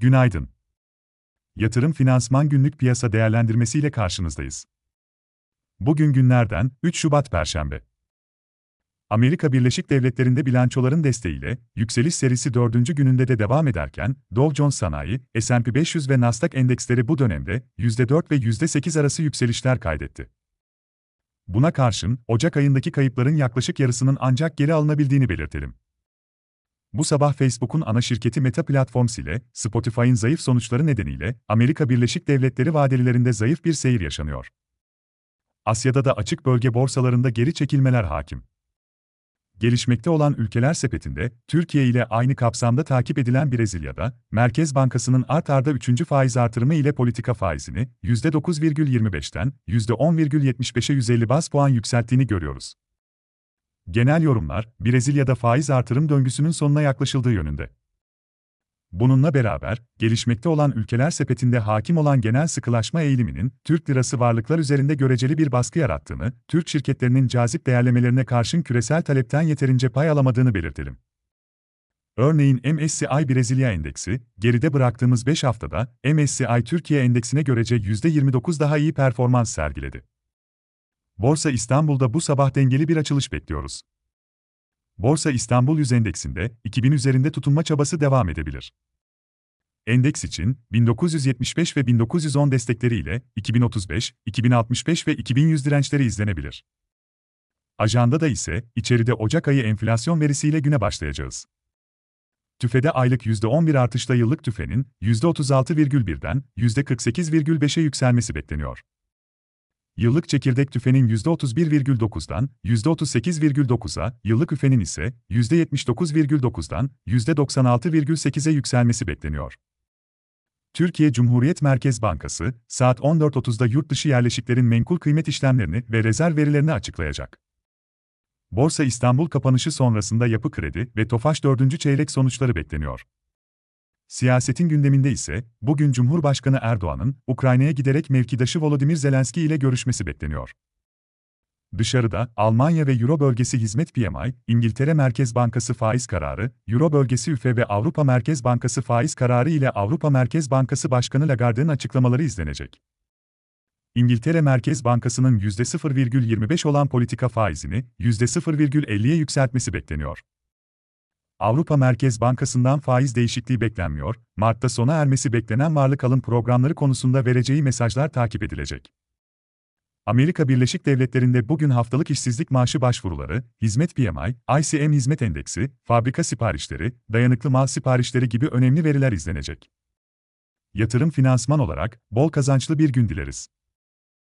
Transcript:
günaydın. Yatırım Finansman Günlük Piyasa Değerlendirmesi ile karşınızdayız. Bugün günlerden 3 Şubat Perşembe. Amerika Birleşik Devletleri'nde bilançoların desteğiyle yükseliş serisi dördüncü gününde de devam ederken Dow Jones Sanayi, S&P 500 ve Nasdaq endeksleri bu dönemde %4 ve %8 arası yükselişler kaydetti. Buna karşın Ocak ayındaki kayıpların yaklaşık yarısının ancak geri alınabildiğini belirtelim. Bu sabah Facebook'un ana şirketi Meta Platforms ile Spotify'ın zayıf sonuçları nedeniyle Amerika Birleşik Devletleri vadelilerinde zayıf bir seyir yaşanıyor. Asya'da da açık bölge borsalarında geri çekilmeler hakim. Gelişmekte olan ülkeler sepetinde, Türkiye ile aynı kapsamda takip edilen Brezilya'da, Merkez Bankası'nın art arda 3. faiz artırımı ile politika faizini %9,25'ten %10,75'e 150 bas puan yükselttiğini görüyoruz. Genel yorumlar, Brezilya'da faiz artırım döngüsünün sonuna yaklaşıldığı yönünde. Bununla beraber, gelişmekte olan ülkeler sepetinde hakim olan genel sıkılaşma eğiliminin, Türk lirası varlıklar üzerinde göreceli bir baskı yarattığını, Türk şirketlerinin cazip değerlemelerine karşın küresel talepten yeterince pay alamadığını belirtelim. Örneğin MSCI Brezilya Endeksi, geride bıraktığımız 5 haftada, MSCI Türkiye Endeksine görece %29 daha iyi performans sergiledi. Borsa İstanbul'da bu sabah dengeli bir açılış bekliyoruz. Borsa İstanbul Yüz Endeksinde 2000 üzerinde tutunma çabası devam edebilir. Endeks için 1975 ve 1910 destekleri ile 2035, 2065 ve 2100 dirençleri izlenebilir. Ajanda da ise içeride Ocak ayı enflasyon verisiyle güne başlayacağız. TÜFE'de aylık %11 artışla yıllık TÜFE'nin %36,1'den %48,5'e yükselmesi bekleniyor. Yıllık çekirdek tüfenin %31,9'dan %38,9'a, yıllık üfenin ise %79,9'dan %96,8'e yükselmesi bekleniyor. Türkiye Cumhuriyet Merkez Bankası, saat 14.30'da yurt dışı yerleşiklerin menkul kıymet işlemlerini ve rezerv verilerini açıklayacak. Borsa İstanbul kapanışı sonrasında yapı kredi ve Tofaş 4. çeyrek sonuçları bekleniyor. Siyasetin gündeminde ise, bugün Cumhurbaşkanı Erdoğan'ın, Ukrayna'ya giderek mevkidaşı Volodymyr Zelenski ile görüşmesi bekleniyor. Dışarıda, Almanya ve Euro bölgesi hizmet PMI, İngiltere Merkez Bankası faiz kararı, Euro bölgesi üfe ve Avrupa Merkez Bankası faiz kararı ile Avrupa Merkez Bankası Başkanı Lagarde'ın açıklamaları izlenecek. İngiltere Merkez Bankası'nın %0,25 olan politika faizini %0,50'ye yükseltmesi bekleniyor. Avrupa Merkez Bankası'ndan faiz değişikliği beklenmiyor, Mart'ta sona ermesi beklenen varlık alım programları konusunda vereceği mesajlar takip edilecek. Amerika Birleşik Devletleri'nde bugün haftalık işsizlik maaşı başvuruları, hizmet PMI, ICM hizmet endeksi, fabrika siparişleri, dayanıklı mal siparişleri gibi önemli veriler izlenecek. Yatırım finansman olarak bol kazançlı bir gün dileriz.